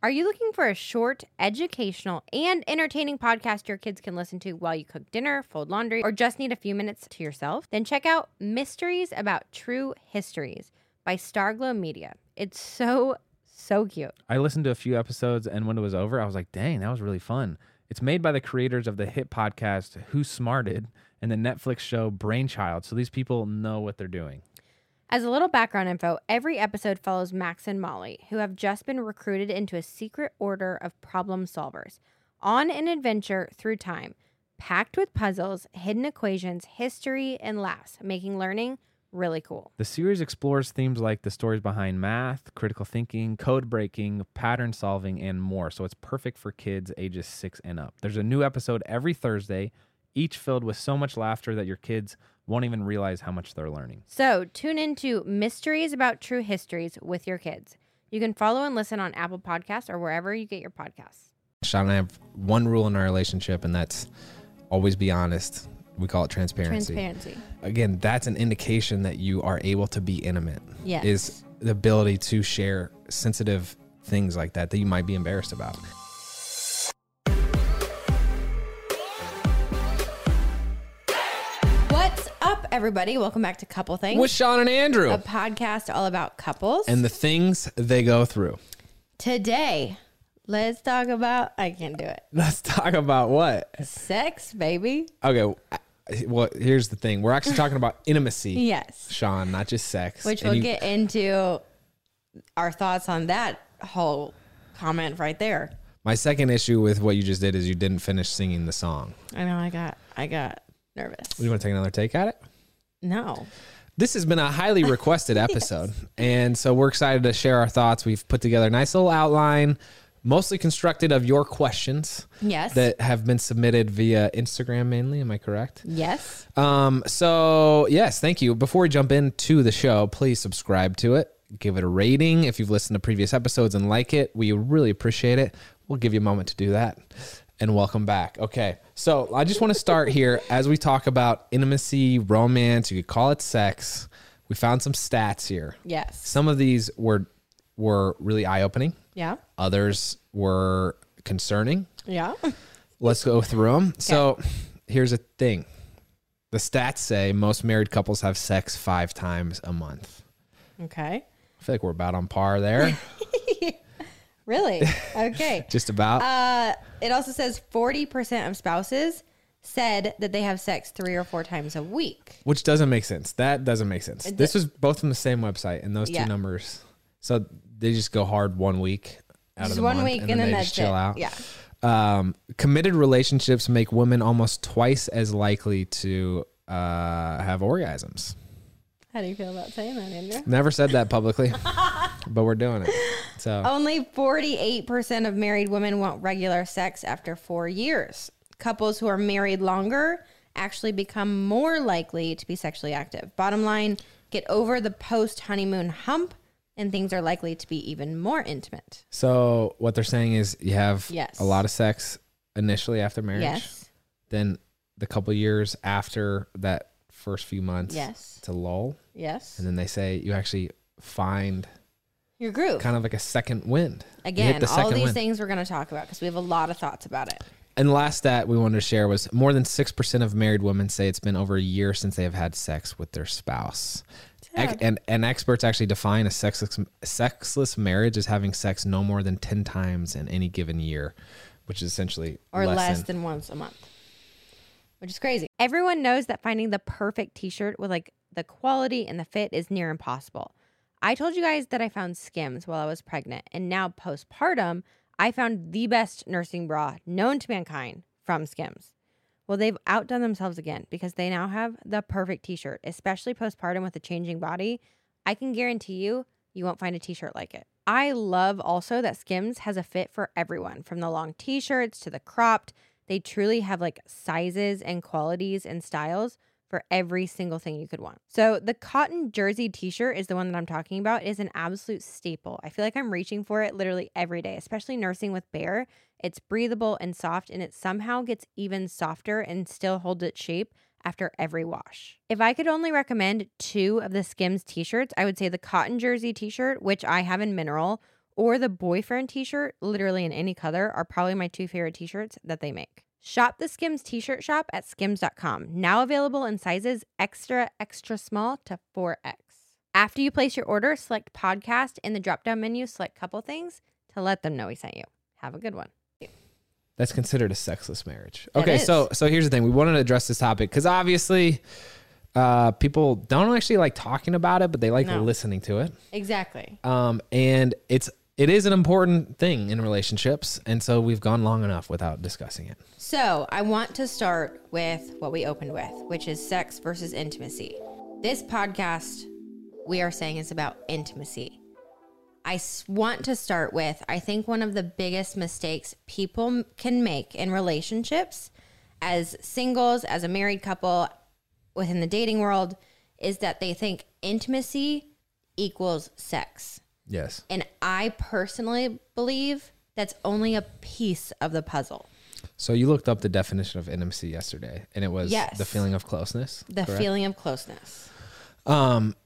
Are you looking for a short, educational, and entertaining podcast your kids can listen to while you cook dinner, fold laundry, or just need a few minutes to yourself? Then check out Mysteries About True Histories by Starglow Media. It's so, so cute. I listened to a few episodes, and when it was over, I was like, dang, that was really fun. It's made by the creators of the hit podcast Who Smarted and the Netflix show Brainchild. So these people know what they're doing. As a little background info, every episode follows Max and Molly, who have just been recruited into a secret order of problem solvers on an adventure through time, packed with puzzles, hidden equations, history, and laughs, making learning really cool. The series explores themes like the stories behind math, critical thinking, code breaking, pattern solving, and more. So it's perfect for kids ages six and up. There's a new episode every Thursday, each filled with so much laughter that your kids won't even realize how much they're learning. So tune into Mysteries About True Histories with your kids. You can follow and listen on Apple Podcasts or wherever you get your podcasts. Shawn and I have one rule in our relationship, and that's always be honest. We call it transparency. Transparency. Again, that's an indication that you are able to be intimate. Yes. Is the ability to share sensitive things like that that you might be embarrassed about. Everybody? Welcome back to Couple Things, With Shawn and Andrew. a podcast all about couples. and the things they go through. Today, let's talk about, I can't do it, Let's talk about what? sex, baby. Okay. Well, here's the thing. We're actually talking about intimacy, Yes. Shawn, not just sex. Which And we'll you- get into our thoughts on that whole comment right there. My second issue with what you just did is you didn't finish singing the song. I know I got, I got nervous. Do you want to take another take at it? No. This has been a highly requested episode. And so we're excited to share our thoughts. We've put together a nice little outline, mostly constructed of your questions Yes. that have been submitted via Instagram mainly. Am I correct? yes. Um, so yes, thank you. Before we jump into the show, please subscribe to it. Give it a rating if you've listened to previous episodes and like it. We really appreciate it. We'll give you a moment to do that. And welcome back. Okay. So I just want to start here as we talk about intimacy, romance, you could call it sex. We found some stats here. Yes. Some of these were were really eye-opening. Yeah. Others were concerning. Yeah. Let's go through them. So here's a thing the stats say most married couples have sex five times a month. Okay. I feel like we're about on par there. Really? Okay. Just about. Uh, it also says 40% of spouses said that they have sex three or four times a week. which doesn't make sense. That doesn't make sense. This was both from the same website and those Yeah. two numbers. So they just go hard one week out of the one month, week and and, then, then they just chill it. out. Yeah. Um, committed relationships make women almost twice as likely to uh, have orgasms. How do you feel about saying that, Andrew? Never said that publicly, but we're doing it. So Only 48% of married women want regular sex after four years. Couples who are married longer actually become more likely to be sexually active. Bottom line, get over the post honeymoon hump, and things are likely to be even more intimate. So what they're saying is you have Yes. a lot of sex initially after marriage. Yes. Then the couple years after that first few months, Yes. a lull. Yes. And then they say you actually find Your groove. kind of like a second wind. Again, the all these wind. things we're going to talk about because we have a lot of thoughts about it. And last stat we wanted to share was more than 6% of married women say it's been over a year since they have had sex with their spouse. And, and experts actually define a sexless, sexless marriage as having sex no more than 10 times in any given year, which is essentially Or less, less, than once a month, which is crazy. Everyone knows that finding the perfect t shirt with like the quality and the fit is near impossible. I told you guys that I found Skims while I was pregnant, and now postpartum, I found the best nursing bra known to mankind from Skims. Well, they've outdone themselves again because they now have the perfect t shirt, especially postpartum with a changing body. I can guarantee you, you won't find a t shirt like it. I love also that Skims has a fit for everyone from the long t shirts to the cropped. They truly have like sizes and qualities and styles for every single thing you could want. So the cotton jersey t-shirt is the one that I'm talking about. It is an absolute staple. I feel like I'm reaching for it literally every day, especially nursing with Bear. It's breathable and soft and it somehow gets even softer and still holds its shape after every wash. If I could only recommend two of the Skims t-shirts, I would say the cotton jersey t-shirt, which I have in mineral, or the boyfriend t shirt, literally in any color, are probably my two favorite t shirts that they make. Shop the Skims t shirt shop at skims.com, now available in sizes extra, extra small to 4X. After you place your order, select podcast in the drop down menu, select couple things to let them know we sent you. Have a good one. That's considered a sexless marriage. It Okay, is. so so here's the thing. We wanted to address this topic because obviously uh, people don't actually like talking about it, but they like No. listening to it. Exactly. Um, and it's it is an important thing in relationships, and so we've gone long enough without discussing it. So, I want to start with what we opened with, which is sex versus intimacy. This podcast, we are saying, is about intimacy. I want to start with I think one of the biggest mistakes people can make in relationships as singles, as a married couple, within the dating world, is that they think intimacy equals sex. Yes. And I personally believe that's only a piece of the puzzle. So you looked up the definition of intimacy yesterday, and it was Yes. the feeling of closeness. The correct? feeling of closeness. Um,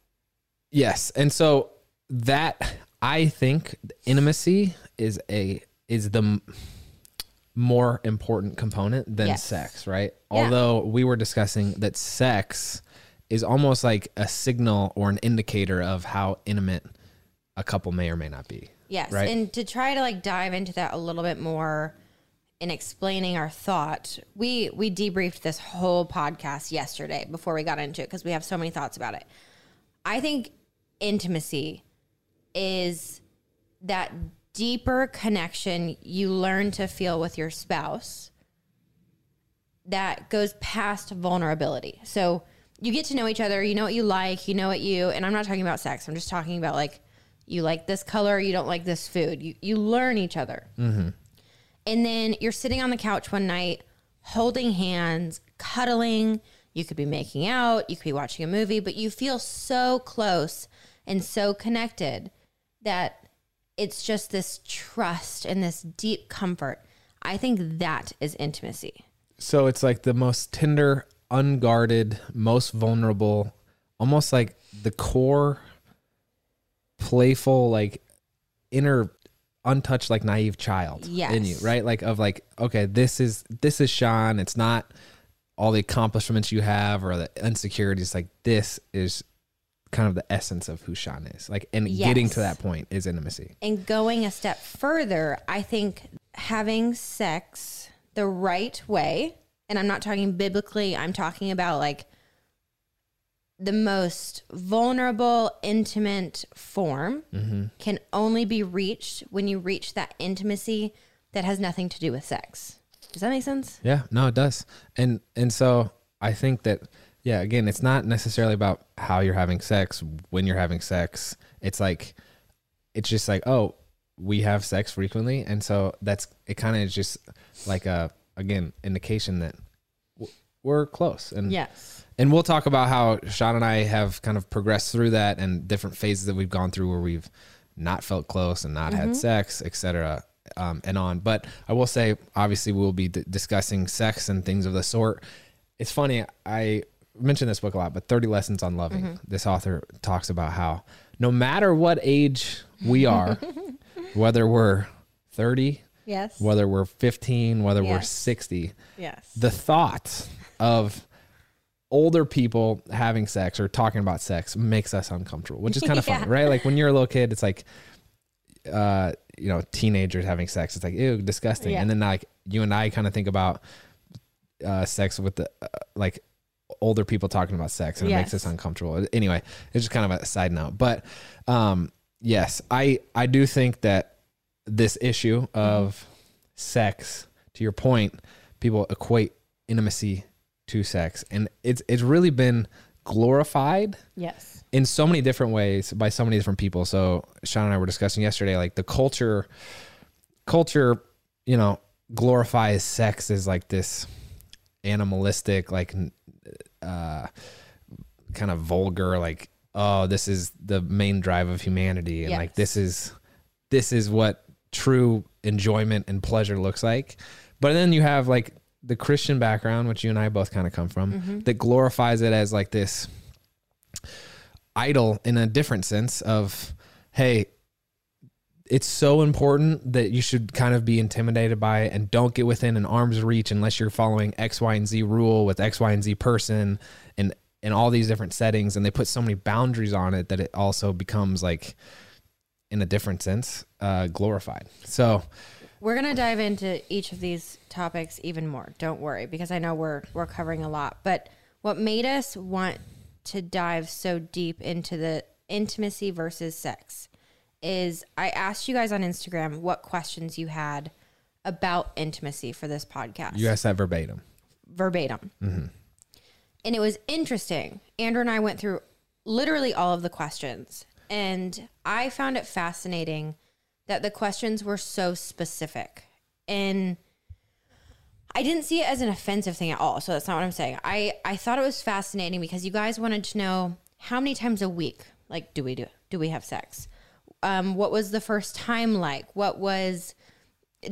yes, and so that I think intimacy is a is the more important component than Yes. sex, right? Yeah. Although we were discussing that sex is almost like a signal or an indicator of how intimate a couple may or may not be. Yes. Right. And to try to like dive into that a little bit more in explaining our thought, we we debriefed this whole podcast yesterday before we got into it because we have so many thoughts about it. I think intimacy is that deeper connection you learn to feel with your spouse that goes past vulnerability. So you get to know each other, you know what you like, you know what you, and I'm not talking about sex. I'm just talking about like you like this color, you don't like this food. You you learn each other. Mm-hmm. And then you're sitting on the couch one night, holding hands, cuddling. You could be making out, you could be watching a movie, but you feel so close and so connected that it's just this trust and this deep comfort. I think that is intimacy. So it's like the most tender, unguarded, most vulnerable, almost like the core, playful, like inner, untouched, like naive child in you, right? Like of like, okay, this is this is Shawn. It's not all the accomplishments you have or the insecurities. Like this is kind of the essence of who Shawn is. Like, and getting to that point is intimacy. And going a step further, I think having sex the right way, and I'm not talking biblically, I'm talking about like the most vulnerable, intimate form mm-hmm. can only be reached when you reach that intimacy that has nothing to do with sex. Does that make sense? Yeah, no, it does. And and so I think that yeah, again, it's not necessarily about how you're having sex, when you're having sex. It's like it's just like, oh, we have sex frequently, and so that's it kind of is just like a again, indication that we're close. And Yes. And we'll talk about how Shawn and I have kind of progressed through that and different phases that we've gone through where we've not felt close and not had sex, etc. Um, and on. But I will say, obviously, we'll be d- discussing sex and things of the sort. It's funny. I mention this book a lot, but 30 Lessons on Loving. This author talks about how no matter what age we are, whether we're 30, Yes. whether we're 15, whether we're 60, Yes. the thought of older people having sex or talking about sex makes us uncomfortable, which is kind of Yeah. funny, right? Like when you're a little kid, it's like, uh, you know, teenagers having sex. It's like, ew, disgusting. Yeah. And then like you and I kind of think about uh, sex with the uh, like older people talking about sex, and it makes us uncomfortable. Anyway, it's just kind of a side note, but um, yes, I I do think that this issue of sex, to your point, people equate intimacy to sex, and it's it's really been glorified Yes. in so many different ways by so many different people. So Shawn and I were discussing yesterday, like the culture, culture, you know, glorifies sex as like this animalistic, like, uh, kind of vulgar, like, oh, this is the main drive of humanity, and like this is this is what true enjoyment and pleasure looks like. But then you have like the Christian background, which you and I both kind of come from, that glorifies it as like this idol in a different sense of, hey, it's so important that you should kind of be intimidated by it and don't get within an arm's reach unless you're following X, Y, and Z rule with X, Y, and Z person and in all these different settings. And they put so many boundaries on it that it also becomes like, in a different sense, uh, glorified. So We're gonna dive into each of these topics even more. Don't worry, because I know we're we're covering a lot. But what made us want to dive so deep into the intimacy versus sex is I asked you guys on Instagram what questions you had about intimacy for this podcast. you asked that verbatim. verbatim. Mm-hmm. And it was interesting. Andrew and I went through literally all of the questions, and I found it fascinating that the questions were so specific. And I didn't see it as an offensive thing at all. So that's not what I'm saying. I, I thought it was fascinating because you guys wanted to know how many times a week, like, do we do do we have sex? Um, what was the first time like? What was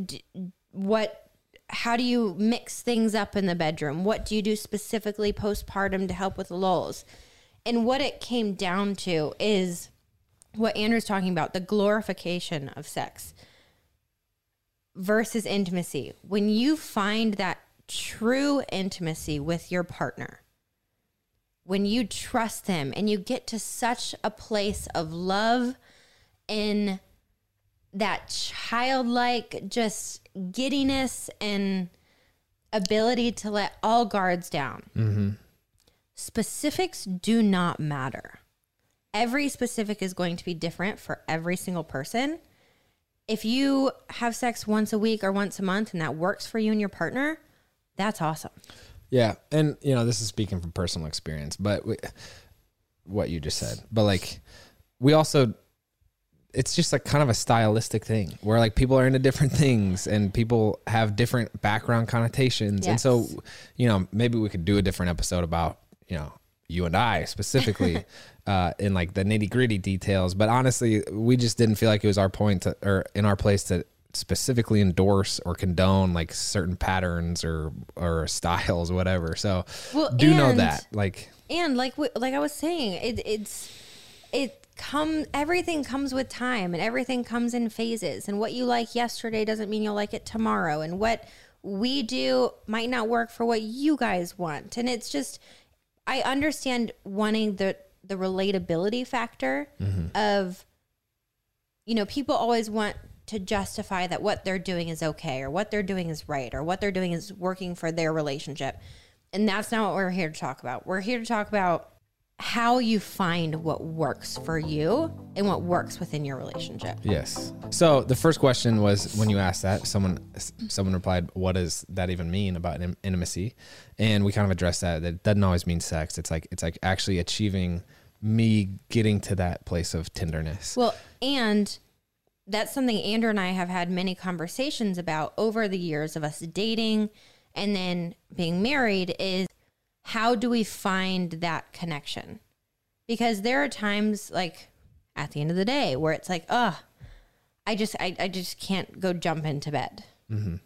d- what how do you mix things up in the bedroom? What do you do specifically postpartum to help with the lulls? And what it came down to is what Andrew's talking about the glorification of sex versus intimacy. When you find that true intimacy with your partner, when you trust them and you get to such a place of love in that childlike just giddiness and ability to let all guards down. Mm-hmm. Specifics do not matter. Every specific is going to be different for every single person. If you have sex once a week or once a month and that works for you and your partner, that's awesome. Yeah, and you know this is speaking from personal experience, but we, what you just said. But like, we also, it's just like kind of a stylistic thing where like people are into different things and people have different background connotations, and so you know maybe we could do a different episode about you know you and I specifically uh, in like the nitty gritty details. But honestly, we just didn't feel like it was our point to, or in our place to specifically endorse or condone like certain patterns or or styles, whatever. So Well, do know that like and like like I was saying, it, it's it come everything comes with time and everything comes in phases. And what you like yesterday doesn't mean you'll like it tomorrow. And what we do might not work for what you guys want. And it's just I understand wanting the the relatability factor mm-hmm. of you know people always want to justify that what they're doing is okay or what they're doing is right or what they're doing is working for their relationship. And that's not what we're here to talk about. We're here to talk about how you find what works for you and what works within your relationship. Yes. So the first question was when you asked that, someone someone replied, "What does that even mean about in- intimacy?" And we kind of addressed that. That it doesn't always mean sex. It's like it's like actually achieving me getting to that place of tenderness. Well, and that's something Andrew and I have had many conversations about over the years of us dating and then being married is how do we find that connection? Because there are times like at the end of the day where it's like, oh, I just I, I just can't go jump into bed. Mm-hmm.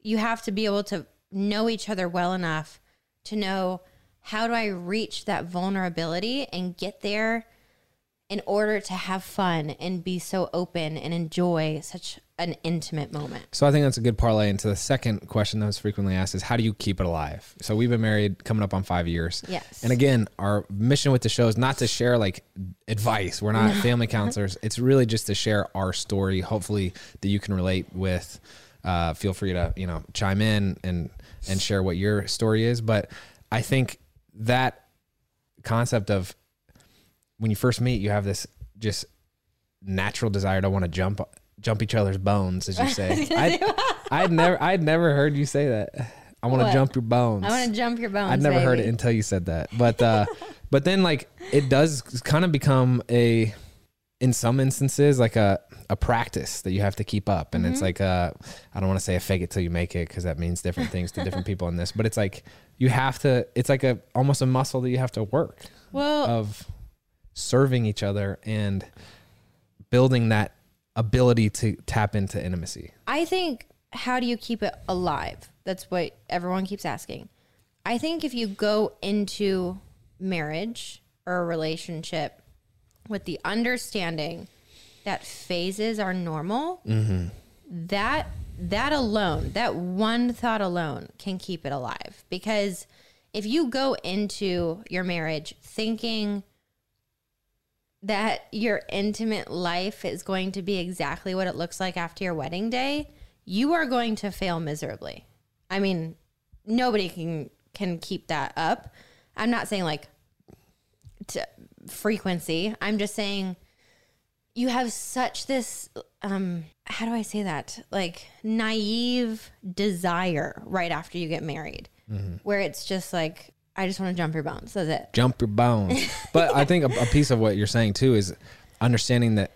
You have to be able to know each other well enough to know how do I reach that vulnerability and get there in order to have fun and be so open and enjoy such an intimate moment. So I think that's a good parlay into the second question that was frequently asked is how do you keep it alive? So we've been married coming up on five years. Yes. And again, our mission with the show is not to share like advice. We're not family counselors. It's really just to share our story, hopefully that you can relate with. Uh, feel free to, you know, chime in and and share what your story is. But I think that concept of when you first meet, you have this just natural desire to want to jump jump each other's bones, as you say. I I'd never I'd never heard you say that. I want to jump your bones. I want to jump your bones. I'd never heard it until you said that. But uh but then like it does kind of become a in some instances like a a practice that you have to keep up and it's Mm-hmm. like uh I don't want to say a fake it till you make it because that means different things to different people in this but it's like you have to it's like a almost a muscle that you have to work Well, of serving each other and building that ability to tap into intimacy. I think how do you keep it alive? That's what everyone keeps asking. I think if you go into marriage or a relationship with the understanding that phases are normal, mm-hmm. that that alone, that one thought alone can keep it alive. Because if you go into your marriage thinking that your intimate life is going to be exactly what it looks like after your wedding day, you are going to fail miserably. I mean, nobody can can keep that up. I'm not saying like frequency. I'm just saying you have such this um how do I say that? Like naive desire right after you get married. Where it's just like I just want to jump your bones. That's it. jump your bones. but I think a, a piece of what you're saying too is understanding that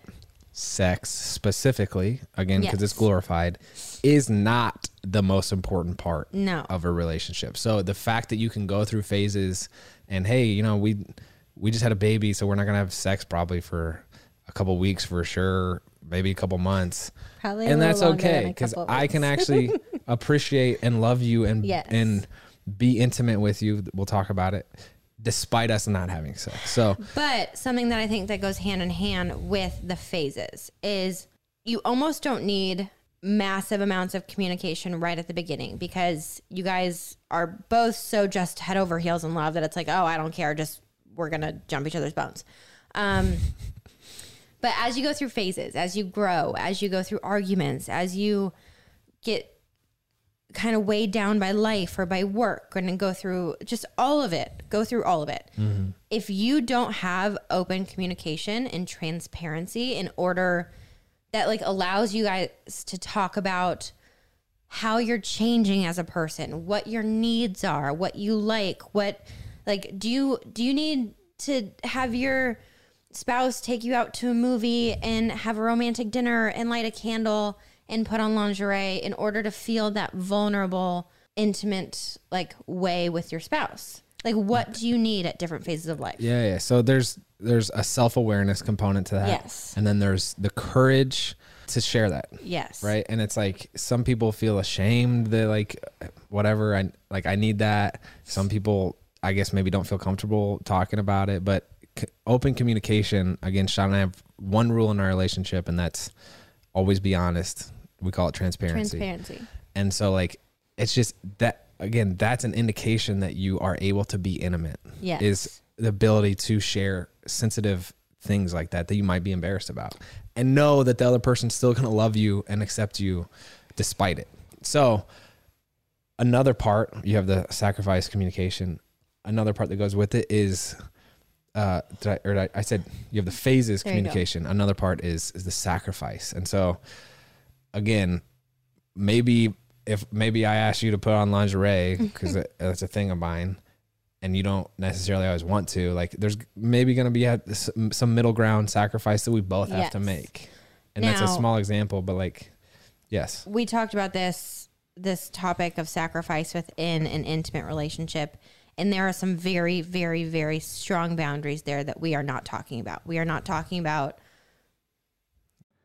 sex specifically, again, because it's glorified, is not the most important part No. of a relationship. So the fact that you can go through phases and hey, you know, we we just had a baby, so we're not gonna have sex probably for a couple weeks for sure, maybe a couple months. Probably and that's okay because I can actually appreciate and love you and Yes. and be intimate with you. We'll talk about it, despite us not having sex. So But something that I think that goes hand in hand with the phases is you almost don't need massive amounts of communication right at the beginning because you guys are both so just head over heels in love that it's like, oh, I don't care, just we're gonna jump each other's bones. Um, but as you go through phases, as you grow, as you go through arguments, as you get kind of weighed down by life or by work and go through just all of it, go through all of it. Mm-hmm. If you don't have open communication and transparency in order that like allows you guys to talk about how you're changing as a person, what your needs are, what you like, what like do you do you need to have your spouse take you out to a movie and have a romantic dinner and light a candle and put on lingerie in order to feel that vulnerable, intimate like way with your spouse? Like what do you need at different phases of life? Yeah, yeah. So there's there's a self awareness component to that. Yes. And then there's the courage to share that. Yes. Right. And it's like some people feel ashamed that like whatever I like I need that. Some people I guess maybe don't feel comfortable talking about it, but c- open communication again, Shawn and I have one rule in our relationship and that's always be honest. We call it transparency. Transparency. And so like it's just that again, that's an indication that you are able to be intimate. Yes. Is the ability to share sensitive things like that that you might be embarrassed about. And know that the other person's still gonna love you and accept you despite it. So another part, you have the sacrifice communication. Another part that goes with it is uh, did I, or did I, I said you have the phases There communication. Another part is is the sacrifice. And so again, maybe if maybe I ask you to put on lingerie because that's a thing of mine, and you don't necessarily always want to, like there's maybe going to be a, some some middle ground sacrifice that we both have to make, and that's a small example, but like, yes, we talked about this this topic of sacrifice within an intimate relationship and there are some very very very strong boundaries there that we are not talking about. We are not talking about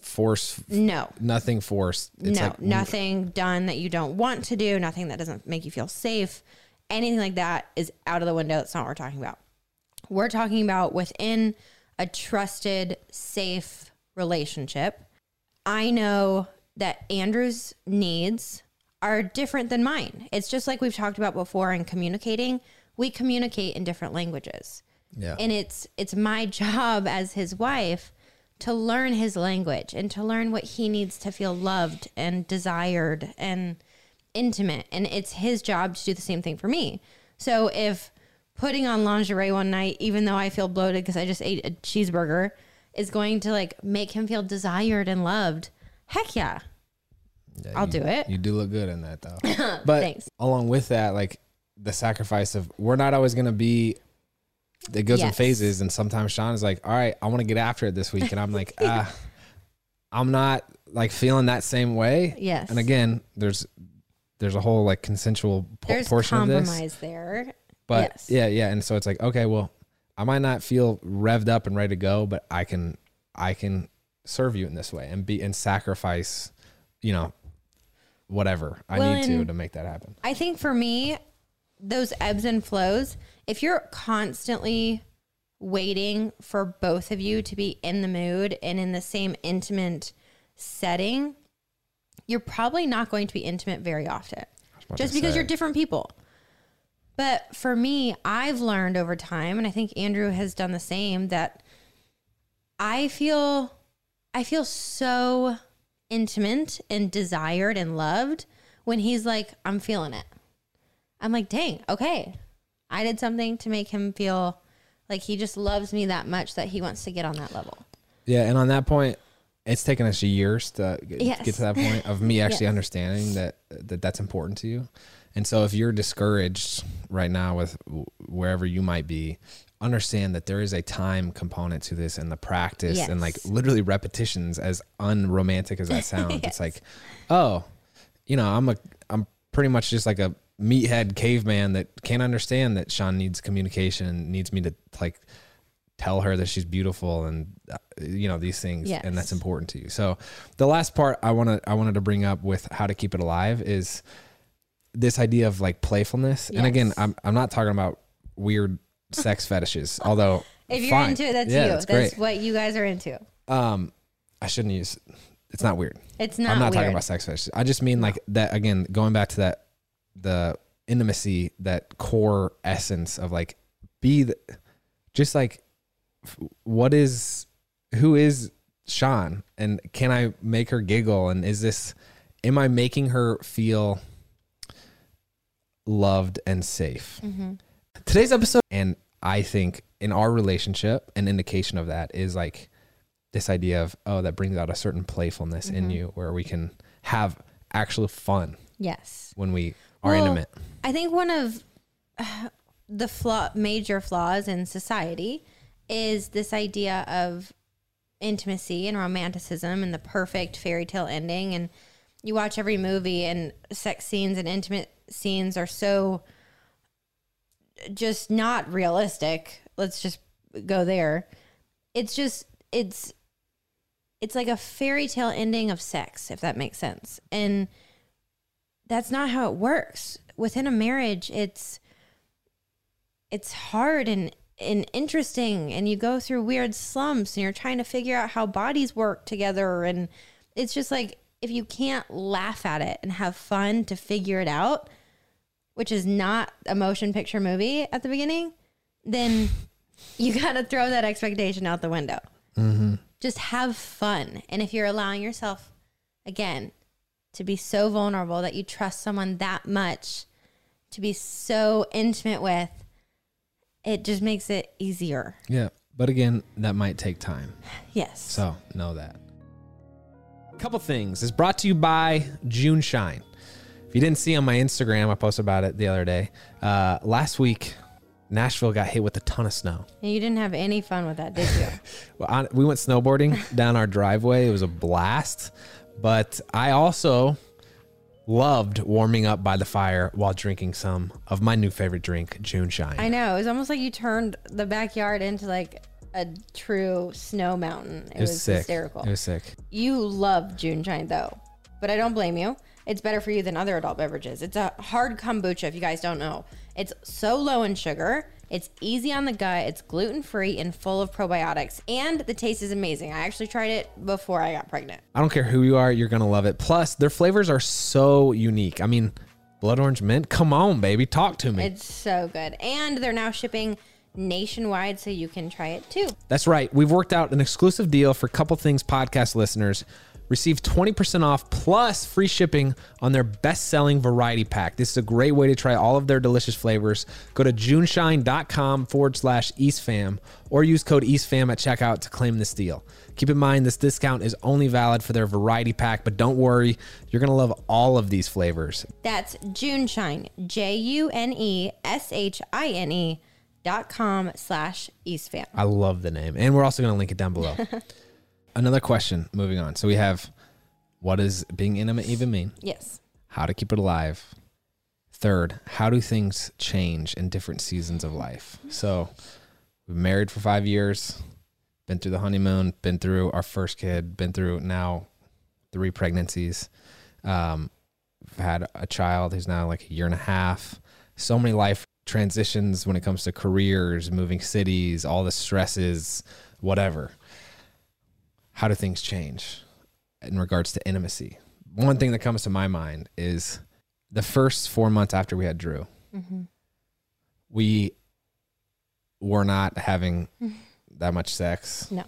Force No, nothing forced. It's no, like mm. nothing done that you don't want to do, nothing that doesn't make you feel safe. Anything like that is out of the window. That's not what we're talking about. We're talking about within a trusted, safe relationship. I know that Andrew's needs are different than mine. It's just like we've talked about before in communicating. We communicate in different languages Yeah. and it's it's my job as his wife to learn his language and to learn what he needs to feel loved and desired and intimate and it's his job to do the same thing for me. So if putting on lingerie one night, even though I feel bloated because I just ate a cheeseburger, is going to like make him feel desired and loved, heck yeah. Yeah, I'll you- do it. You do look good in that though. But Thanks. along with that, like the sacrifice of we're not always gonna be it goes in phases and sometimes Shawn is like, All right, I want to get after it this week. And I'm like, ah, I'm not like feeling that same way. Yes. And again, there's there's a whole like consensual There's portion of this. There's compromise there. But Yes. yeah, yeah. And so it's like, okay, well, I might not feel revved up and ready to go, but I can I can serve you in this way and be and sacrifice, you know, whatever I Well, need to to make that happen. I think for me, those ebbs and flows, if you're constantly waiting for both of you to be in the mood and in the same intimate setting, you're probably not going to be intimate very often just because say. you're different people. But for me, I've learned over time, and I think Andrew has done the same, that I feel I feel so intimate and desired and loved when he's like, I'm feeling it. I'm like, dang, okay. I did something to make him feel like he just loves me that much that he wants to get on that level. Yeah, and on that point, it's taken us years to get, Yes. get to that point of me actually Yes. understanding that that that's important to you. And so if you're discouraged right now with wherever you might be, understand that there is a time component to this and the practice and like literally repetitions as unromantic as that sounds. It's like, oh, you know, I'm a I'm pretty much just like a meathead caveman that can't understand that Shawn needs communication needs me to like tell her that she's beautiful and uh, you know these things and that's important to you. So the last part I want to I wanted to bring up with how to keep it alive is this idea of like playfulness. And again, I'm I'm not talking about weird sex fetishes, although If you're fine. into it, that's Yeah, you. That's That's, what you guys are into. Um I shouldn't use it's not weird. It's not I'm not weird. talking about sex fetishes. I just mean like that again, going back to that the intimacy, that core essence of like be the, just like what is who is Shawn and can I make her giggle and is this am I making her feel loved and safe? Mm-hmm. Today's episode and I think in our relationship an indication of that is like this idea of oh that brings out a certain playfulness in Mhm. you where we can have actual fun Yes. when we are Well, intimate. I think one of uh, the flaw, major flaws in society is this idea of intimacy and romanticism and the perfect fairy tale ending. And you watch every movie, and sex scenes and intimate scenes are so just not realistic. Let's just go there. It's just, it's, it's like a fairy tale ending of sex, if that makes sense. And that's not how it works. Within a marriage, it's it's hard and and interesting and you go through weird slumps and you're trying to figure out how bodies work together and it's just like if you can't laugh at it and have fun to figure it out, which is not a motion picture movie at the beginning, then you got to throw that expectation out the window. Mm-hmm. Just have fun. And if you're allowing yourself, again, to be so vulnerable that you trust someone that much to be so intimate with, it just makes it easier. Yeah. But again, that might take time. Yes. So know that. A couple things is brought to you by Juneshine. If you didn't see on my Instagram, I posted about it the other day. Uh, last week, Nashville got hit with a ton of snow. And you didn't have any fun with that, did you? Well, on, we went snowboarding down our driveway. It was a blast. But I also loved warming up by the fire while drinking some of my new favorite drink, Juneshine. I know. It was almost like you turned the backyard into like a true snow mountain. It, it was, was, sick. hysterical. It was sick. You love Juneshine though, but I don't blame you. It's better for you than other adult beverages. It's a hard kombucha if you guys don't know. It's so low in sugar. It's easy on the gut. It's gluten free and full of probiotics. And the taste is amazing. I actually tried it before I got pregnant. I don't care who you are, you're gonna love it. Plus, their flavors are so unique. I mean, blood orange mint. Come on, baby, talk to me. It's so good. And they're now shipping nationwide so you can try it too. That's right. We've worked out an exclusive deal for a Couple Things podcast listeners. Receive 20% off plus free shipping on their best selling variety pack. This is a great way to try all of their delicious flavors. Go to juneshine.com forward slash EastFam or use code EastFam at checkout to claim this deal. Keep in mind, this discount is only valid for their variety pack, but don't worry, you're going to love all of these flavors. That's Juneshine, J U N E S H I N E dot com slash EastFam. I love the name. And we're also going to link it down below. Another question moving on. So we have what does being intimate even mean? Yes. How to keep it alive. Third, how do things change in different seasons of life? So we've married for five years, been through the honeymoon, been through our first kid, been through now three pregnancies. Um, we've had a child who's now like a year and a half. So many life transitions when it comes to careers, moving cities, all the stresses, whatever. How do things change in regards to intimacy? One thing that comes to my mind is the first four months after we had Drew, mm-hmm. we were not having that much sex. No.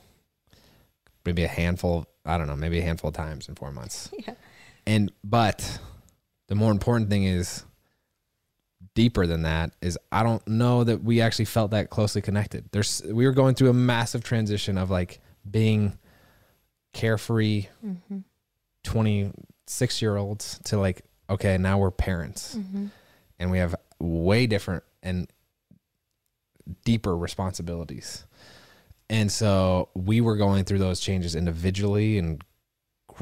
Maybe a handful, I don't know, maybe a handful of times in four months. Yeah. And, but the more important thing is deeper than that is I don't know that we actually felt that closely connected. There's, we were going through a massive transition of like being carefree mm-hmm. 26 year olds to like, okay, now we're parents mm-hmm. and we have way different and deeper responsibilities. And so we were going through those changes individually and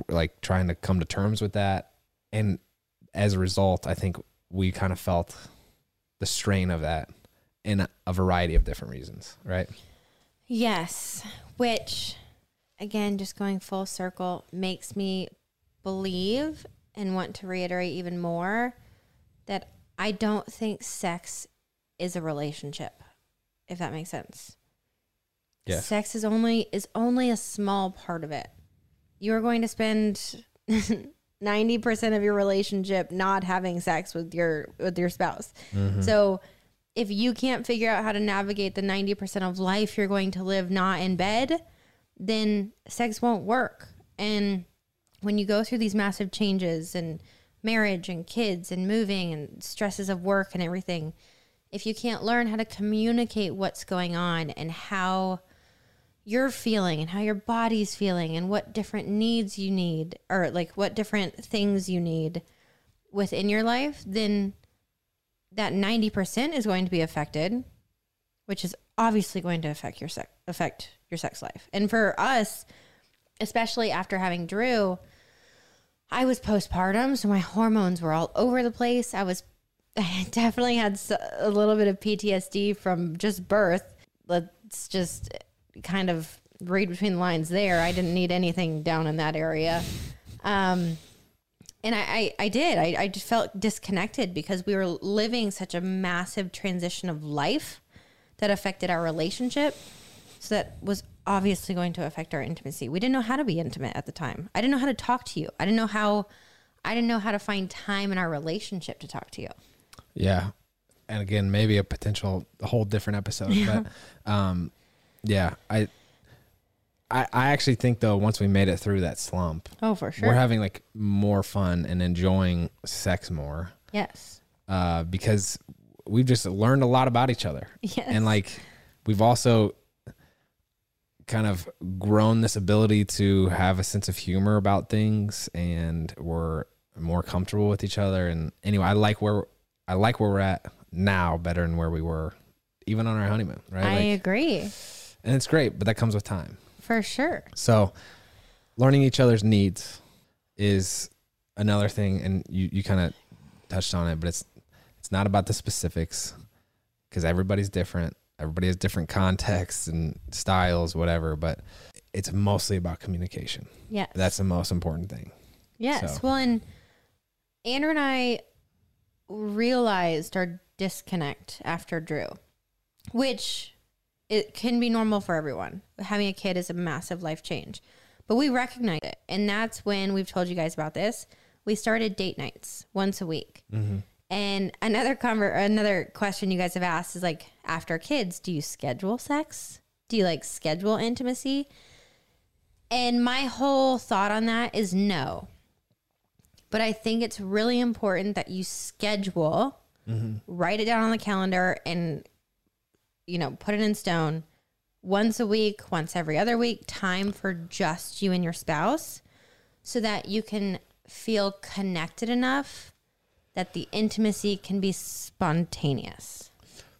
like trying to come to terms with that. And as a result, I think we kind of felt the strain of that in a, a variety of different reasons, right? Yes, which again, just going full circle makes me believe and want to reiterate even more that I don't think sex is a relationship, if that makes sense. Yes. Sex is only is only a small part of it. You are going to spend 90% of your relationship not having sex with your with your spouse. Mm-hmm. So if you can't figure out how to navigate the 90% of life you're going to live not in bed, then sex won't work. And when you go through these massive changes and marriage and kids and moving and stresses of work and everything, if you can't learn how to communicate what's going on and how you're feeling and how your body's feeling and what different needs you need or like what different things you need within your life, then that 90% is going to be affected, which is obviously going to affect your sex affect your sex life. And for us, especially after having Drew, I was postpartum, so my hormones were all over the place. I was I definitely had a little bit of PTSD from just birth. Let's just kind of read between the lines there. I didn't need anything down in that area. Um, and I, I, I did. I, I just felt disconnected because we were living such a massive transition of life that affected our relationship. So that was obviously going to affect our intimacy. We didn't know how to be intimate at the time. I didn't know how to talk to you. I didn't know how I didn't know how to find time in our relationship to talk to you. Yeah. And again, maybe a potential a whole different episode. But um yeah, I I I actually think though once we made it through that slump, Oh, for sure. we're having like more fun and enjoying sex more. yes. Uh because we've just learned a lot about each other. Yes. And like we've also kind of grown this ability to have a sense of humor about things and we're more comfortable with each other and anyway I like where I like where we're at now better than where we were even on our honeymoon right I Like, agree. and it's great but that comes with time For sure. so learning each other's needs is another thing and you, you kind of touched on it but it's it's not about the specifics because everybody's different everybody has different contexts and styles whatever but it's mostly about communication Yes. that's the most important thing Yes. So- Well, and Andrew and I realized our disconnect after Drew, which it can be normal for everyone. Having a kid is a massive life change, but we recognize it, and that's when we've told you guys about this. We started date nights once a week. Mm-hmm. And another conver- another question you guys have asked is like after kids, do you schedule sex? Do you like schedule intimacy? And my whole thought on that is no. But I think it's really important that you schedule, mm-hmm. write it down on the calendar, and you know, put it in stone once a week, once every other week, time for just you and your spouse so that you can feel connected enough that the intimacy can be spontaneous.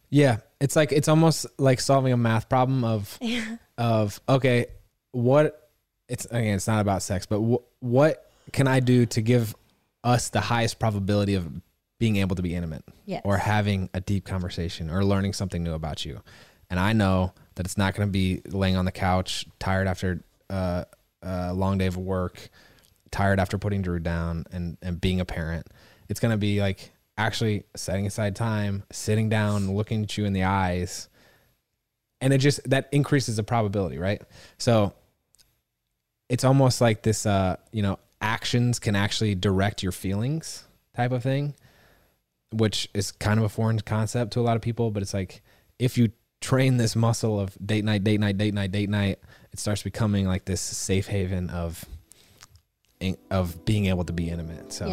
Yeah, it's like it's almost like solving a math problem of of okay, what it's again, it's not about sex, but wh- what can I do to give us the highest probability of being able to be intimate Yes. or having a deep conversation or learning something new about you? And I know that it's not going to be laying on the couch, tired after uh, a long day of work, tired after putting Drew down and and being a parent. It's going to be like actually setting aside time, sitting down, looking at you in the eyes, and it just that increases the probability, right? So it's almost like this uh, you know, actions can actually direct your feelings type of thing, which is kind of a foreign concept to a lot of people, but it's like if you train this muscle of date night, date night, date night, date night, it starts becoming like this safe haven of of being able to be intimate. So.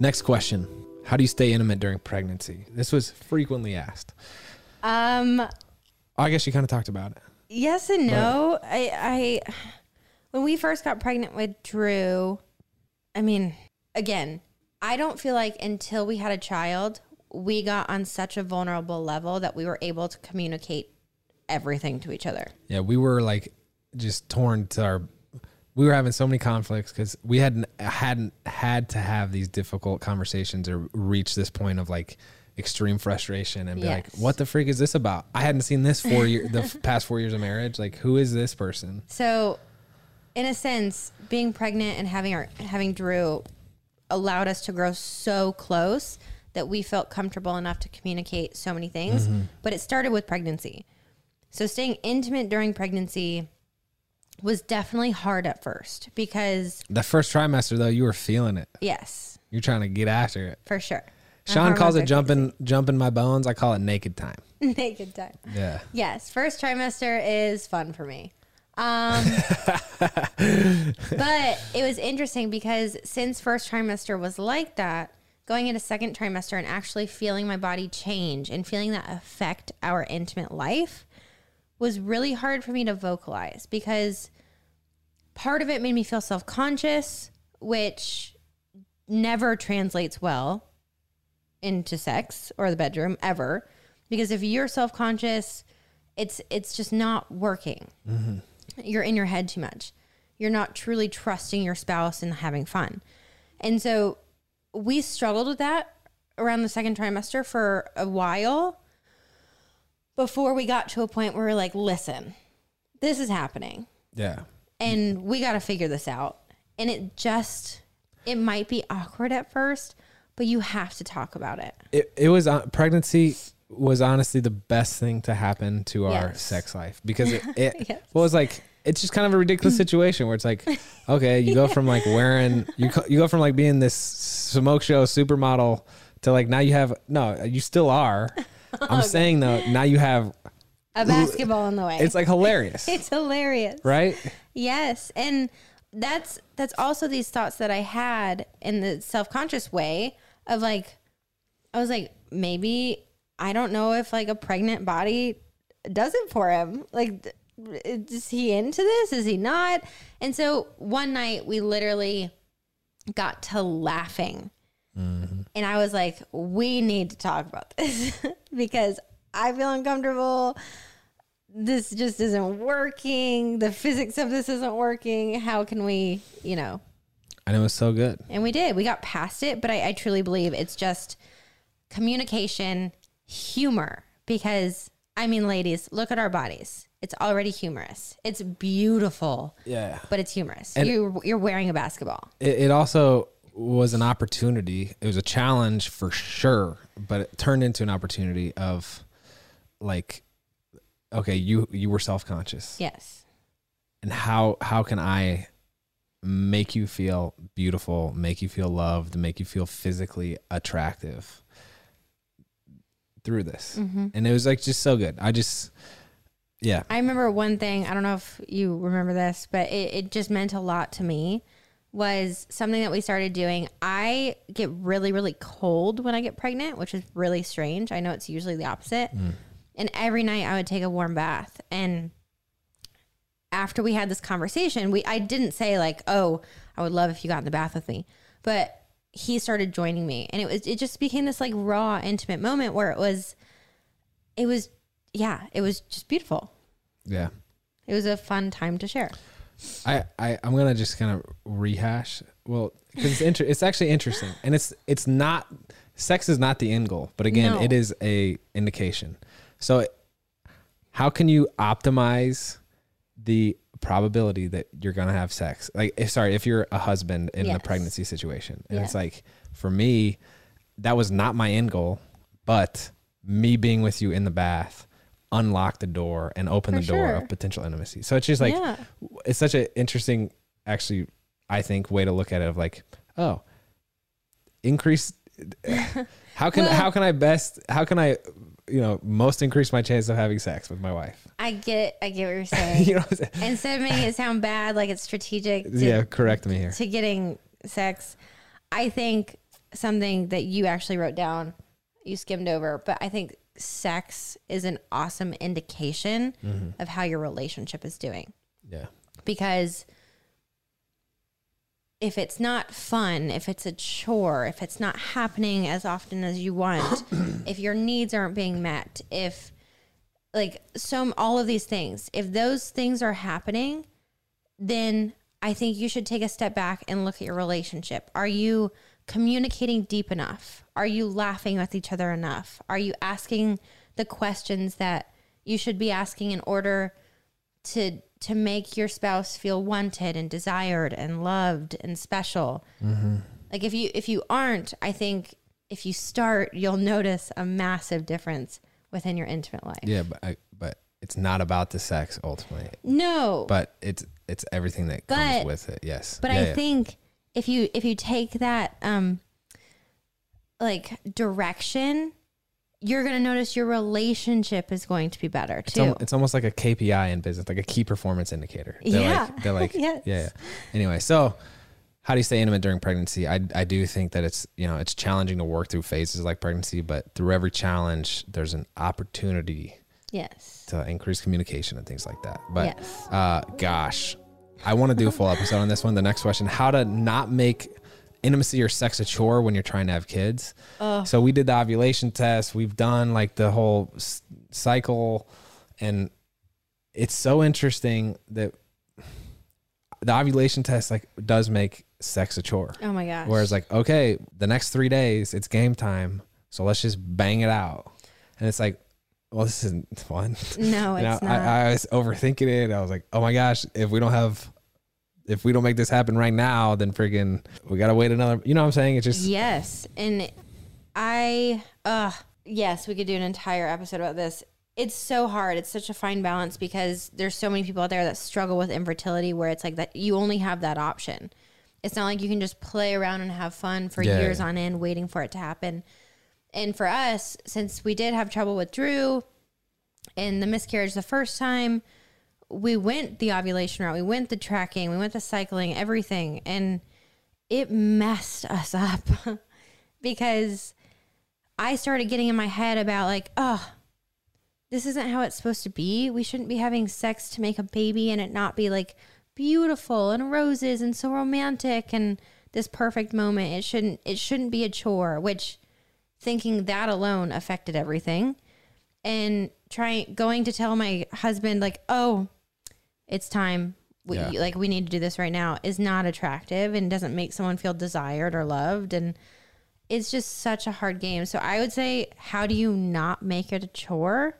Next question. How do you stay intimate during pregnancy? This was frequently asked. Um I guess you kind of talked about it. Yes and no. I, I, when we first got pregnant with Drew, I mean, again, I don't feel like until we had a child, we got on such a vulnerable level that we were able to communicate everything to each other. Yeah, we were like just torn to our. We were having so many conflicts because we hadn't hadn't had to have these difficult conversations or reach this point of like extreme frustration and be like, "What the freak is this about? I hadn't seen this four year the past four years of marriage. Like, who is this person?" So, in a sense, being pregnant and having our having Drew allowed us to grow so close that we felt comfortable enough to communicate so many things. Mm-hmm. But it started with pregnancy. So staying intimate during pregnancy was definitely hard at first because The first trimester though, you were feeling it. yes, You're trying to get after it. for sure. Shawn calls it jumping jumping my bones. I call it naked time. naked time. Yeah. Yes, first trimester is fun for me. Um, but it was interesting because since first trimester was like that, going into second trimester and actually feeling my body change and feeling that affect our intimate life was really hard for me to vocalize because part of it made me feel self conscious, which never translates well into sex or the bedroom ever. Because if you're self conscious, it's it's just not working. Mm-hmm. You're in your head too much. You're not truly trusting your spouse and having fun. And so we struggled with that around the second trimester for a while before we got to a point where we're like, listen, this is happening Yeah. and we got to figure this out. And it just, it might be awkward at first, but you have to talk about it. it, it was uh, pregnancy was honestly the best thing to happen to our Yes. sex life because it, it Yes. well, it's like it's just kind of a ridiculous situation where it's like okay you go from like wearing you, you go from like being this smoke show supermodel to like now you have no you still are i'm oh, saying though now you have A basketball in the way. it's like hilarious it's hilarious. right Yes, and that's that's also these thoughts that I had in the self-conscious way of like I was like maybe I don't know if like a pregnant body does it for him. Like is he into this? Is he not? And so one night we literally got to laughing. Mm-hmm. And I was like, we need to talk about this because I feel uncomfortable this just isn't working. The physics of this isn't working. How can we, you know? and it was so good And we did. We got past it, but I, I truly believe it's just communication, humor. Because, I mean, ladies, look at our bodies. It's already humorous. It's beautiful, yeah but it's humorous. And- you're, you're wearing a basketball. it, it also was an opportunity. It was a challenge for sure, but it turned into an opportunity of like, okay, you you were self conscious, Yes. and how how can I make you feel beautiful, make you feel loved, make you feel physically attractive through this? Mm-hmm. And it was like just so good. I just Yeah. I remember one thing. I don't know if you remember this, but it, it just meant a lot to me. Was something that we started doing. I get really, really cold when I get pregnant, which is really strange. I know it's usually the opposite. Mm. And every night I would take a warm bath. And after we had this conversation, we I didn't say like, "Oh, I would love if you got in the bath with me," but he started joining me, and it was it just became this like raw, intimate moment where it was, it was, yeah, it was just beautiful. Yeah. It was a fun time to share. I, I I'm gonna just kind of rehash. Well, because it's inter- it's actually interesting, and it's it's not sex is not the end goal, but again, No. it is a indication. So, how can you optimize the probability that you're gonna have sex? Like, if, sorry, if you're a husband in the Yes. pregnancy situation, and it's like for me, that was not my end goal, but me being with you in the bath unlocked the door and open For the door sure. of potential intimacy. So it's just like yeah, it's such an interesting actually i think way to look at it of like oh increase how can Well- how can i best how can i you know most increase my chance of having sex with my wife I get, I get what you're saying. you know what? Instead of making it sound bad, like it's strategic. To, yeah correct me here to getting sex, I think something that you actually wrote down, you skimmed over, but I think sex is an awesome indication Mm-hmm. of how your relationship is doing. yeah Because if it's not fun, if it's a chore, if it's not happening as often as you want, if your needs aren't being met, if like so all of these things, if those things are happening, then I think you should take a step back and look at your relationship. Are you communicating deep enough? Are you laughing with each other enough? Are you asking the questions that you should be asking in order to to make your spouse feel wanted and desired and loved and special? Mm-hmm. Like if you if you aren't, I think if you start, you'll notice a massive difference within your intimate life. yeah but I, but it's not about the sex ultimately No. but it's it's everything that comes with it yes But Yeah, I yeah. think if you if you take that um like direction, you're gonna notice your relationship is going to be better it's, too. al- it's almost like a KPI in business, like a key performance indicator. They're Yeah. like, they're like, Yes. yeah, yeah. Anyway, so how do you stay intimate during pregnancy? I, I do think that it's, you know, it's challenging to work through phases like pregnancy, but through every challenge, there's an opportunity yes. to increase communication and things like that. But, Yes. uh, gosh, I want to do a full episode on this one. The next question, how to not make intimacy or sex a chore when you're trying to have kids. So we did the ovulation test. We've done like the whole s- cycle and it's so interesting that the ovulation test like does make sex a chore. Oh my gosh. Whereas like, okay, the next three days it's game time. So let's just bang it out. And it's like, well, this isn't fun. no, it's I, not. I, I was overthinking it. I was like, oh my gosh, if we don't have, if we don't make this happen right now, then friggin' we gotta wait another. You know what I'm saying? It's just Yes. And I, uh, yes, we could do an entire episode about this. It's so hard. It's such a fine balance because there's so many people out there that struggle with infertility where it's like that you only have that option. It's not like you can just play around and have fun for Yeah. years on end waiting for it to happen. And for us, since we did have trouble with Drew and the miscarriage the first time, we went the ovulation route. We went the tracking. We went the cycling, everything. And it messed us up because I started getting in my head about like, oh, this isn't how it's supposed to be. We shouldn't be having sex to make a baby and it not be like beautiful and roses and so romantic and this perfect moment. It shouldn't it shouldn't be a chore, which thinking that alone affected everything. And trying going to tell my husband like, "Oh, it's time. We Yeah. like we need to do this right now." is not attractive and doesn't make someone feel desired or loved and it's just such a hard game. So I would say, how do you not make it a chore?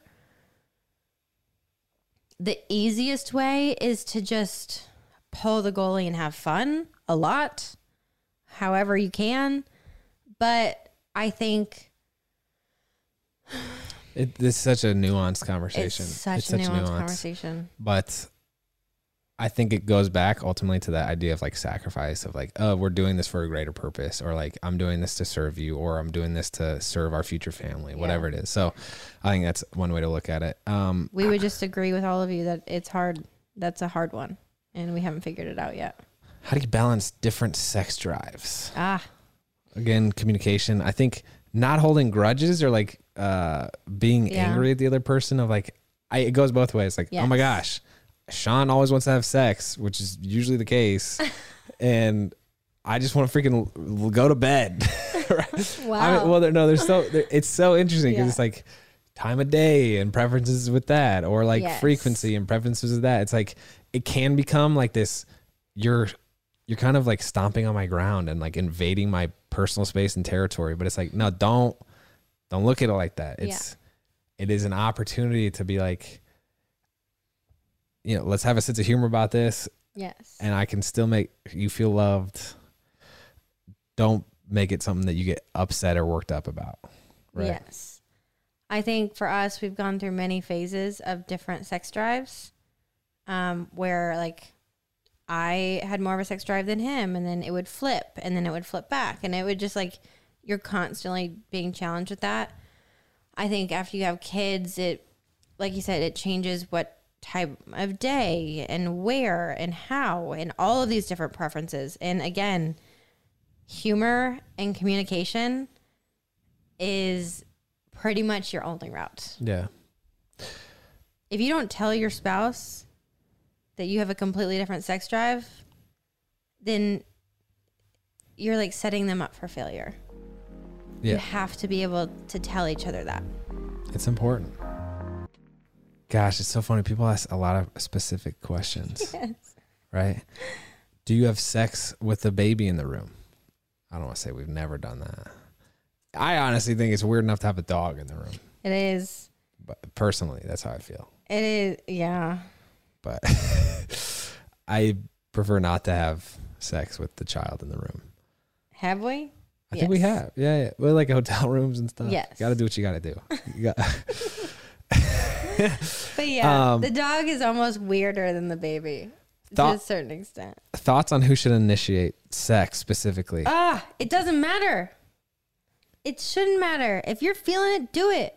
The easiest way is to just pull the goalie and have fun a lot, however you can. But I think it, it's such a nuanced conversation. it's such a nuanced conversation. But I think it goes back ultimately to that idea of like sacrifice of like, oh, we're doing this for a greater purpose, or like I'm doing this to serve you, or I'm doing this to serve our future family, whatever it is. So I think that's one way to look at it. Um, We would just agree with all of you that it's hard. That's a hard one, and we haven't figured it out yet. how do you balance different sex drives? Ah, Again, communication. I think not holding grudges or like uh, being Yeah. angry at the other person of like, I, it goes both ways. Like, oh my gosh, Shawn always wants to have sex, which is usually the case. and I just want to freaking l- go to bed. Right? wow. I mean, well, there- no, there's so it's so interesting because Yeah. it's like time of day and preferences with that, or like Yes. frequency and preferences with that. It's like it can become like this. You're you're kind of like stomping on my ground and like invading my personal space and territory. But it's like no, don't don't look at it like that. It's it is an opportunity to be like, you know, let's have a sense of humor about this, yes. and I can still make you feel loved. Don't make it something that you get upset or worked up about. Right. Yes. I think for us, we've gone through many phases of different sex drives um, where, like, I had more of a sex drive than him, and then it would flip, and then it would flip back, and it would just like you're constantly being challenged with that. I think after you have kids, it, like you said, it changes what type of day and where and how, and all of these different preferences. And again, humor and communication is pretty much your only route. Yeah. If you don't tell your spouse that you have a completely different sex drive, then you're like setting them up for failure. You have to be able to tell each other that. It's important. Gosh, it's so funny. People ask a lot of specific questions, Yes. right? Do you have sex with the baby in the room? I don't want to say we've never done that. I honestly think it's weird enough to have a dog in the room. It is. But personally, that's how I feel. It is. Yeah. But I prefer not to have sex with the child in the room. Have we? I think we have. Yeah, yeah. Well, like hotel rooms and stuff. Yes. Got to do what you got to do. You got, But yeah, Um, the dog is almost weirder than the baby to a certain extent. thoughts on who should initiate sex specifically? Ah, it doesn't matter. It shouldn't matter. If you're feeling it, do it.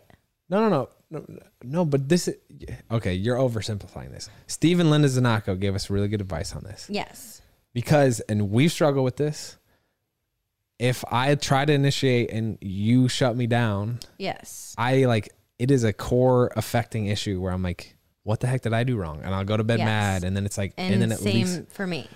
No, no, no, no, no. But this, is, okay, you're oversimplifying this. Steve and Linda Zanacco gave us really good advice on this Yes. because, and we've struggled with this. If I try to initiate and you shut me down, Yes. I like it is a core affecting issue where I'm like, what the heck did I do wrong? And I'll go to bed Yes. mad, and then it's like, And, and, then it same leaks. for me.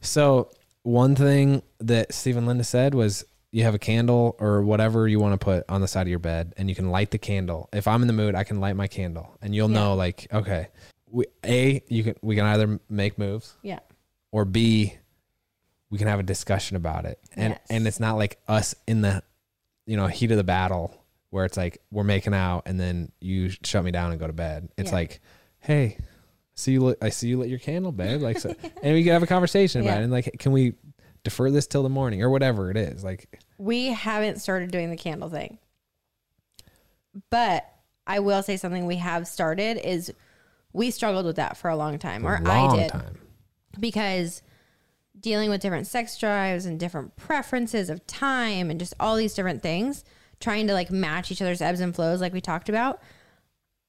So one thing that Stephen Linda said was you have a candle or whatever you want to put on the side of your bed and you can light the candle. If I'm in the mood, I can light my candle and you'll Yeah. know like, okay, we, A, you can, we can either make moves Yeah. or B, we can have a discussion about it. And, Yes. and it's not like us in the, you know, heat of the battle where it's like, we're making out and then you shut me down and go to bed. It's Yeah. like, Hey, see you, lit, I see you lit your candle, babe. Like, so, and we can have a conversation about it. And like, can we defer this till the morning or whatever it is? Like, We haven't started doing the candle thing. But I will say something we have started is we struggled with that for a long time, or I did. time. because dealing with different sex drives and different preferences of time and just all these different things, trying to like match each other's ebbs and flows, like we talked about.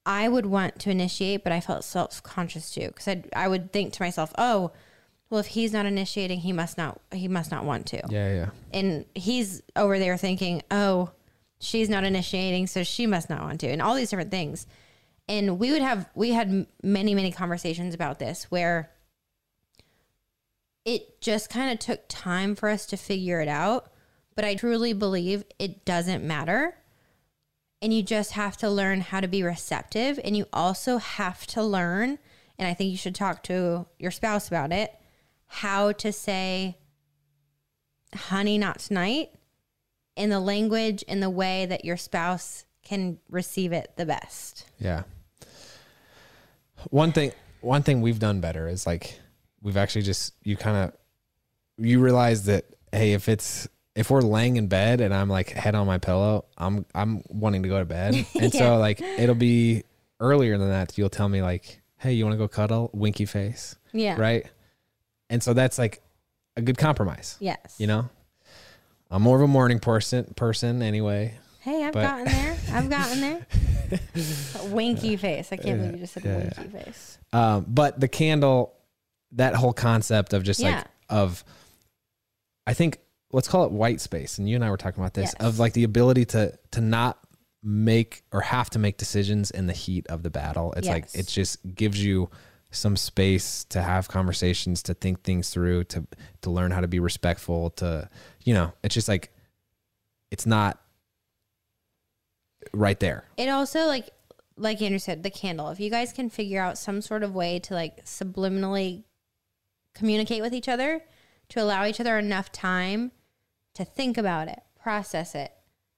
I would want to initiate, but I felt self conscious too because I I would think to myself, oh, well, if he's not initiating, he must not he must not want to, Yeah. Yeah. and he's over there thinking, oh, she's not initiating, so she must not want to, and all these different things. And we would have we had many many conversations about this where it just kind of took time for us to figure it out. But I truly believe it doesn't matter. And you just have to learn how to be receptive. And you also have to learn, and I think you should talk to your spouse about it, how to say, honey, not tonight, in the language, in the way that your spouse can receive it the best. Yeah. One thing one thing we've done better is like we've actually just you kind of you realize that hey, if it's if we're laying in bed and I'm like head on my pillow, I'm I'm wanting to go to bed. And Yeah. so like it'll be earlier than that you'll tell me like, "Hey, you want to go cuddle?" winky face. Yeah. right? And so that's like a good compromise, Yes. you know? I'm more of a morning person person anyway. Hey, I've But- gotten there. I've gotten there. winky face. I can't believe you just said Yeah, winky face. Um, but the candle, that whole concept of just Yeah. like of, I think let's call it white space. And you and I were talking about this Yes. of like the ability to to not make or have to make decisions in the heat of the battle. It's like it just gives you some space to have conversations, to think things through, to to learn how to be respectful. To you know, it's just like it's not right there. It also like like Andrew said, the candle. If you guys can figure out some sort of way to like subliminally communicate with each other to allow each other enough time to think about it, process it,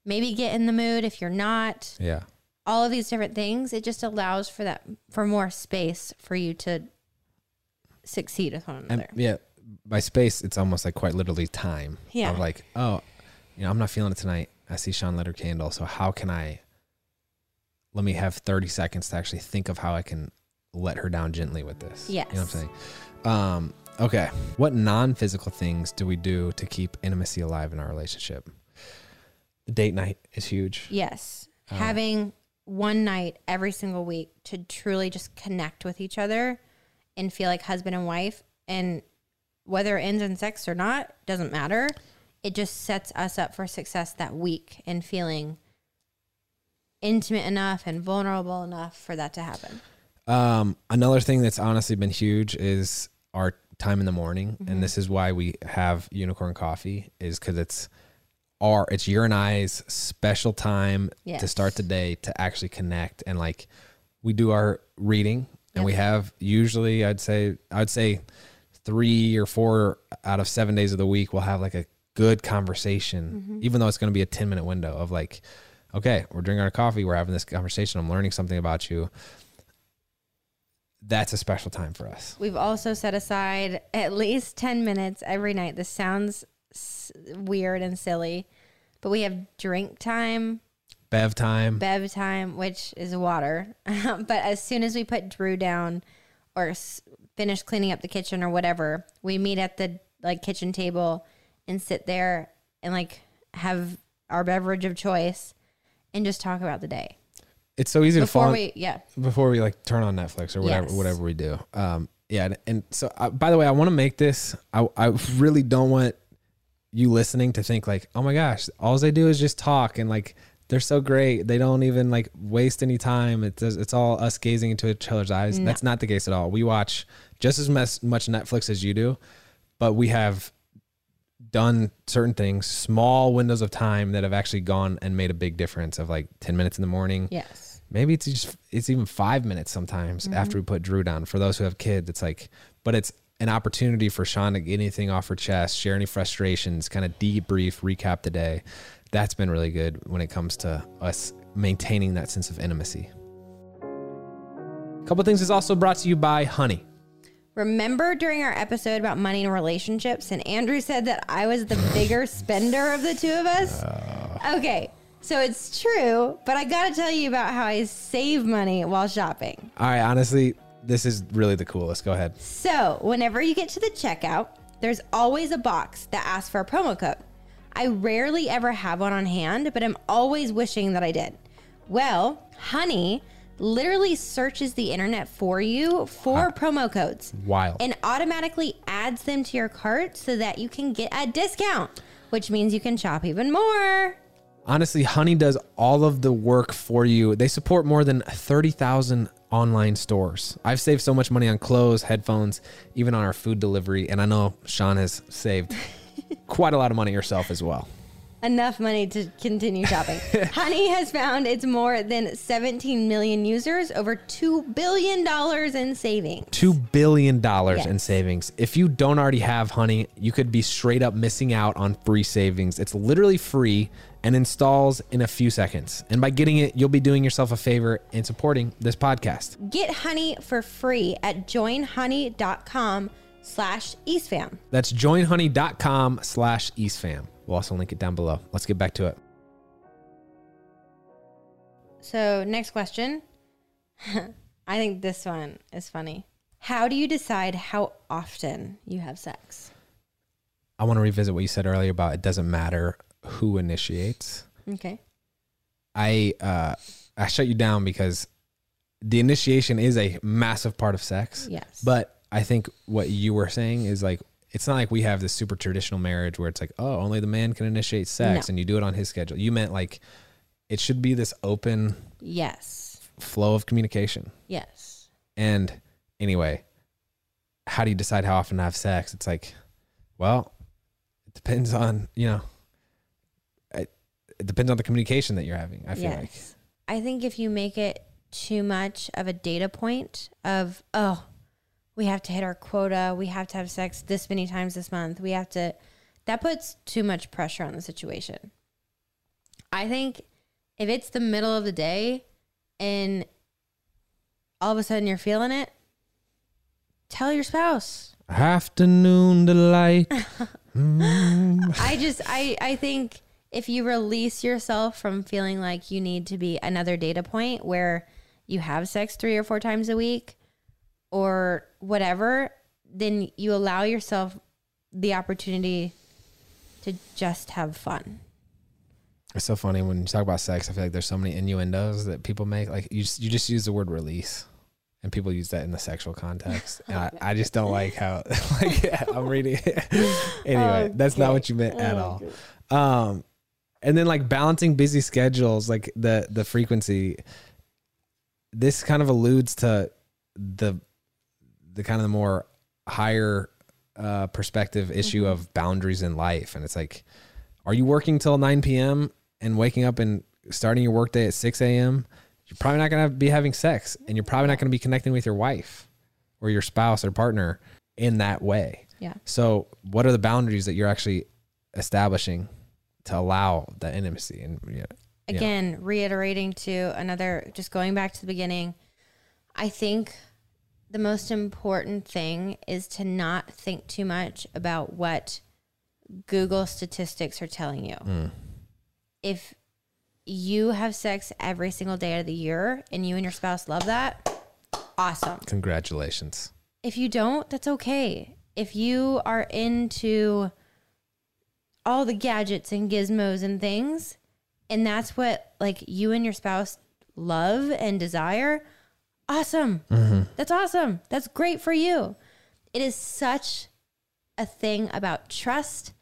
maybe get in the mood if you're not, Yeah. All of these different things, it just allows for that for more space for you to succeed with one And another. yeah, by space, it's almost like quite literally time. Yeah. Of like, oh, you know, I'm not feeling it tonight. I see Shawn lit her candle. So how can I? Let me have 30 seconds to actually think of how I can let her down gently with this. You know what I'm saying? Um, okay. What non-physical things do we do to keep intimacy alive in our relationship? The date night is huge. Yes. Uh, Having one night every single week to truly just connect with each other and feel like husband and wife. And whether it ends in sex or not, doesn't matter. It just sets us up for success that week and feeling intimate enough and vulnerable enough for that to happen. Um, another thing that's honestly been huge is our time in the morning, Mm-hmm. and this is why we have unicorn coffee, is because it's our it's your and I's special time to start the day to actually connect and like we do our reading and we have usually I'd say I'd say three or four out of seven days of the week we'll have like a good conversation, Mm-hmm. even though it's going to be a ten minute window of like, okay, we're drinking our coffee, we're having this conversation, I'm learning something about you that's a special time for us. We've also set aside at least 10 minutes every night. This sounds s- weird and silly, but we have drink time, Bev time. bev time, which is water. but as soon as we put Drew down or s- finish cleaning up the kitchen or whatever, we meet at the like kitchen table and sit there and like have our beverage of choice and just talk about the day It's so easy to before fall we yeah before we like turn on Netflix or whatever Yes. whatever we do. Um, yeah, and, and so uh, by the way, I want to make this. I I really don't want you listening to think like, oh my gosh, all they do is just talk and like they're so great. They don't even like waste any time. It's it's all us gazing into each other's eyes. No. That's not the case at all. We watch just as much Netflix as you do, but we have done certain things, small windows of time that have actually gone and made a big difference of like 10 minutes in the morning, yes maybe it's just it's even five minutes sometimes Mm-hmm. after we put Drew down. For those who have kids, it's like, but it's an opportunity for Shawn to get anything off her chest, share any frustrations, kind of debrief, recap the day. That's been really good when it comes to us maintaining that sense of intimacy. A couple things is also brought to you by Honey. Remember during our episode about money and relationships, and Andrew said that I was the bigger spender of the two of us? Uh. Okay, so it's true, but I gotta tell you about how I save money while shopping. All right, honestly, this is really the coolest. Go ahead. So, whenever you get to the checkout, there's always a box that asks for a promo code. I rarely ever have one on hand, but I'm always wishing that I did. Well, Honey literally searches the internet for you for promo codes Wild. and automatically adds them to your cart so that you can get a discount, which means you can shop even more. Honestly, Honey does all of the work for you. They support more than 30,000 online stores. I've saved so much money on clothes, headphones, even on our food delivery. And I know Shawn has saved quite a lot of money herself as well. Enough money to continue shopping. Honey has found it's more than 17 million users, over $2 billion in savings. $2 billion in savings. If you don't already have Honey, you could be straight up missing out on free savings. It's literally free and installs in a few seconds. And by getting it, you'll be doing yourself a favor and supporting this podcast. Get Honey for free at joinhoney.com slash eastfam. That's joinhoney.com slash eastfam. We'll also link it down below. Let's get back to it. So next question. I think this one is funny. How do you decide how often you have sex? I want to revisit what you said earlier about it doesn't matter who initiates. Okay. I uh I shut you down because the initiation is a massive part of sex. Yes. But I think what you were saying is like it's not like we have this super traditional marriage where it's like, oh, only the man can initiate sex No. and you do it on his schedule. You meant like it should be this open yes. flow of communication. Yes. And anyway, how do you decide how often to have sex? It's like, well, it depends on, you know, it, it depends on the communication that you're having. I feel like. I think if you make it too much of a data point of, oh, we have to hit our quota, we have to have sex this many times this month, we have to, that puts too much pressure on the situation. I think if it's the middle of the day and all of a sudden you're feeling it, tell your spouse. Afternoon delight. Mm. I just I I think if you release yourself from feeling like you need to be another data point where you have sex 3 or 4 times a week or whatever, then you allow yourself the opportunity to just have fun. It's so funny when you talk about sex. I feel like there's so many innuendos that people make. Like you, just, you just use the word release, and people use that in the sexual context. And I, I just don't like how. Like yeah, I'm reading. it. anyway, that's not what you meant at all. Um, and then like balancing busy schedules, like the the frequency. This kind of alludes to the the kind of the more higher uh, perspective issue of boundaries in life, and it's like, are you working till 9 p.m. and waking up and starting your workday at 6 a.m.? You're probably not going to be having sex, and you're probably not going to be connecting with your wife or your spouse or partner in that way. Yeah. So, what are the boundaries that you're actually establishing to allow that intimacy? And yeah, Yeah. Again, reiterating to another, just going back to the beginning, I think the most important thing is to not think too much about what Google statistics are telling you. Mm. If you have sex every single day of the year and you and your spouse love that, awesome. congratulations. If you don't, that's okay. If you are into all the gadgets and gizmos and things, and that's what like you and your spouse love and desire, awesome. Mm-hmm. That's awesome. That's great for you. It is such a thing about trust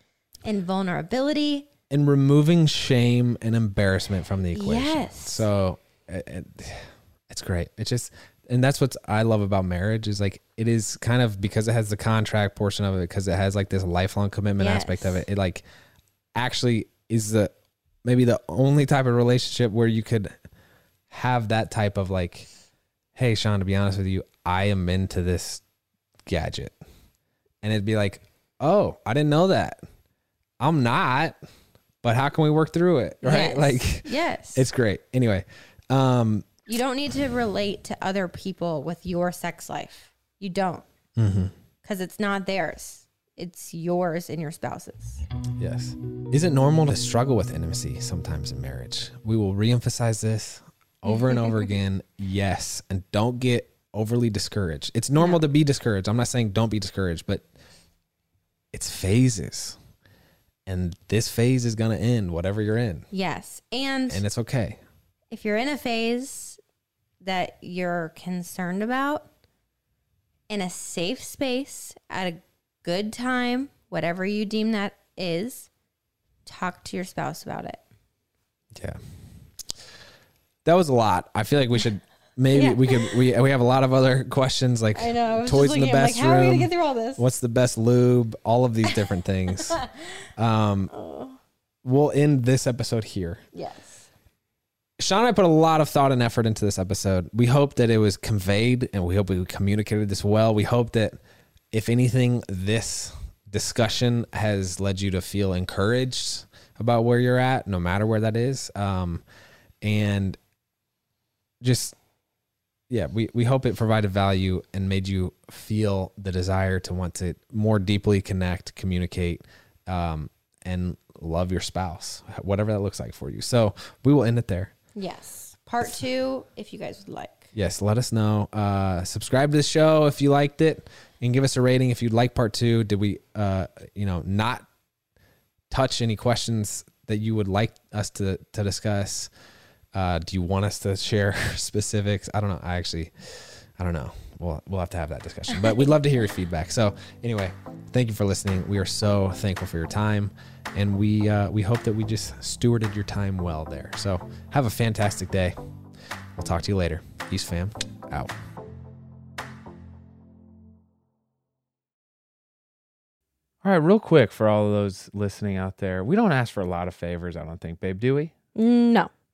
and vulnerability. And removing shame and embarrassment from the equation. Yes. So it, it- it's great. It's just, and that's what I love about marriage is like it is kind of because it has the contract portion of it because it has like this lifelong commitment aspect of it. It like actually is the maybe the only type of relationship where you could have that type of like, hey, Shawn, to be honest with you, I am into this gadget, and it'd be like, oh, I didn't know that. I'm not, but how can we work through it? Right? Yes. Like yes. it's great. Anyway, um, you don't need to relate to other people with your sex life. You don't. Mm-hmm. Because it's not theirs. It's yours and your spouse's. yes. Is it normal to struggle with intimacy sometimes in marriage? We will reemphasize this over and over again. Yes, and don't get overly discouraged. It's normal to be discouraged. I'm not saying don't be discouraged, but it's phases. And this phase is going to end whatever you're in, Yes. And and it's okay. if you're in a phase that you're concerned about, in a safe space, at a good time, whatever you deem that is, talk to your spouse about it. Yeah. That was a lot. I feel like we should maybe Yeah. we could we we have a lot of other questions like I know toys in the best room. How are we gonna get through all this? What's the best lube? All of these different things. Um, we'll end this episode here. Yes. Shawn and I put a lot of thought and effort into this episode. We hope that it was conveyed and we hope we communicated this well. We hope that, if anything, this discussion has led you to feel encouraged about where you're at, no matter where that is. Um, and just, yeah, we, we hope it provided value and made you feel the desire to want to more deeply connect, communicate, um, and love your spouse, whatever that looks like for you. So we will end it there. Yes. Part two, if you guys would like. Yes, let us know. Uh, subscribe to the show if you liked it, and give us a rating if you'd like part two. Did we, uh, you know, not touch any questions that you would like us to to discuss? Uh, do you want us to share specifics? I don't know. I actually, I don't know. We'll we'll have to have that discussion. But we'd love to hear your feedback. So anyway, thank you for listening. We are so thankful for your time, and we uh, we hope that we just stewarded your time well there. So have a fantastic day. We'll talk to you later. Peace, fam. Out. All right, real quick for all of those listening out there, we don't ask for a lot of favors, I don't think, babe, do we? No.